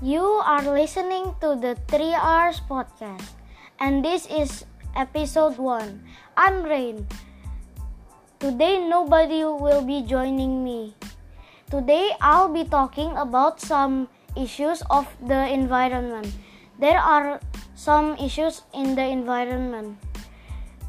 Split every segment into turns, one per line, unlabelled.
You are listening to the 3 R's Podcast, and this is episode 1. I'm Rain. Today, nobody will be joining me. Today, I'll be talking about some issues of the environment. There are some issues in the environment.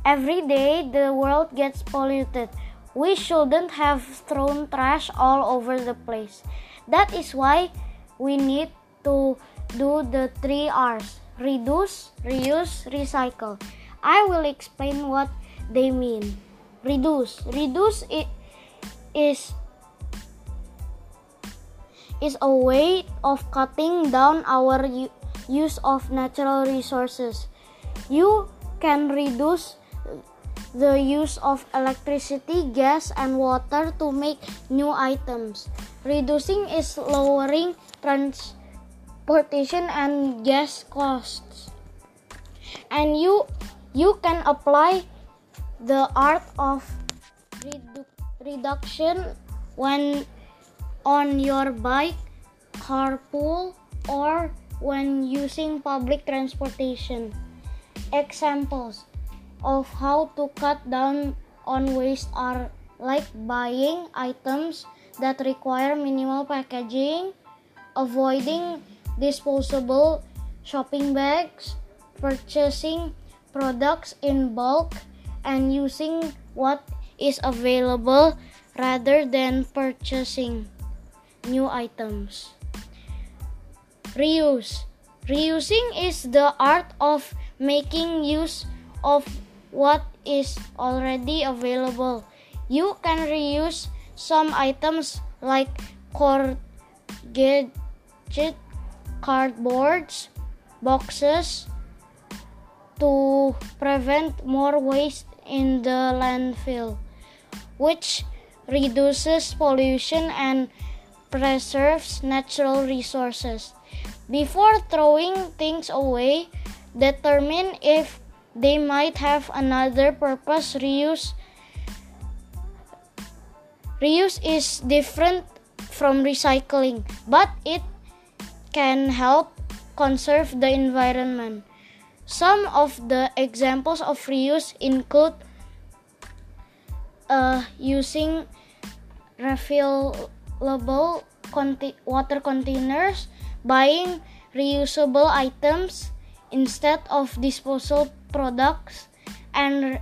Every day, the world gets polluted. We shouldn't have thrown trash all over the place. That is why we need to do the three R's reduce, reuse, recycle. I will explain what they mean. Reduce. Reduce it is is a way of cutting down our use of natural resources. You can reduce the use of electricity, gas, and water to make new items. Reducing is lowering trans transportation and gas costs. And you you can apply the art of redu reduction when on your bike, carpool, or when using public transportation. Examples of how to cut down on waste are like buying items that require minimal packaging, avoiding disposable shopping bags, purchasing products in bulk, and using what is available rather than purchasing new items. Reuse. Reusing is the art of making use of what is already available. You can reuse some items like corrugated cardboards, boxes to prevent more waste in the landfill, which reduces pollution and preserves natural resources. Before throwing things away, determine if they might have another purpose. Reuse reuse is different from recycling, but it can help conserve the environment. Some of the examples of reuse include uh, using refillable conti- water containers, buying reusable items instead of disposal products, and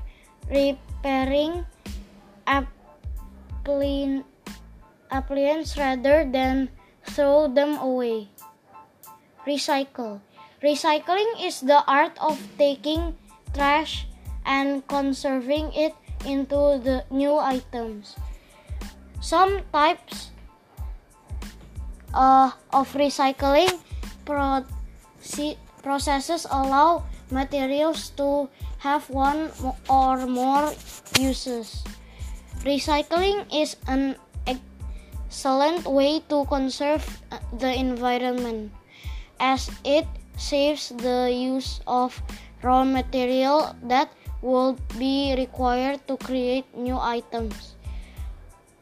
repairing appliances rather than throw them away. Recycle. Recycling is the art of taking trash and conserving it into the new items. Some types uh, of recycling processes allow materials to have one or more uses. Recycling is an excellent way to conserve uh, the environment as it saves the use of raw material that would be required to create new items.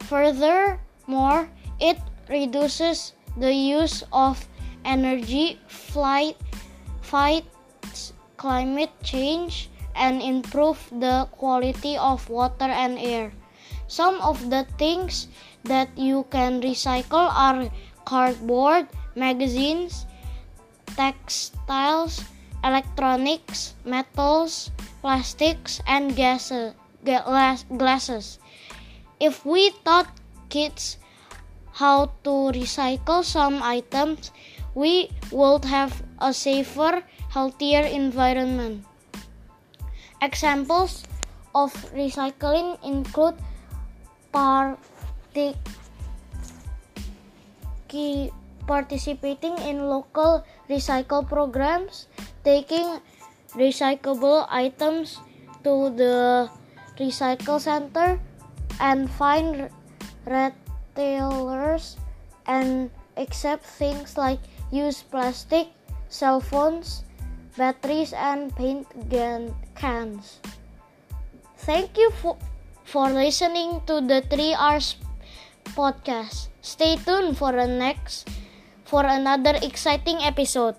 Furthermore, it reduces the use of energy, flight, fights climate change, and improve the quality of water and air. Some of the things that you can recycle are cardboard, magazines, textiles, electronics, metals, plastics, and gases, glasses. If we taught kids how to recycle some items, we would have a safer, healthier environment. Examples of recycling include partic participating in local recycle programs, taking recyclable items to the recycle center, and find retailers and accept things like used plastic, cell phones, batteries, and paint cans. Thank you for, for listening to the 3 R's podcast. Stay tuned for the next for another exciting episode.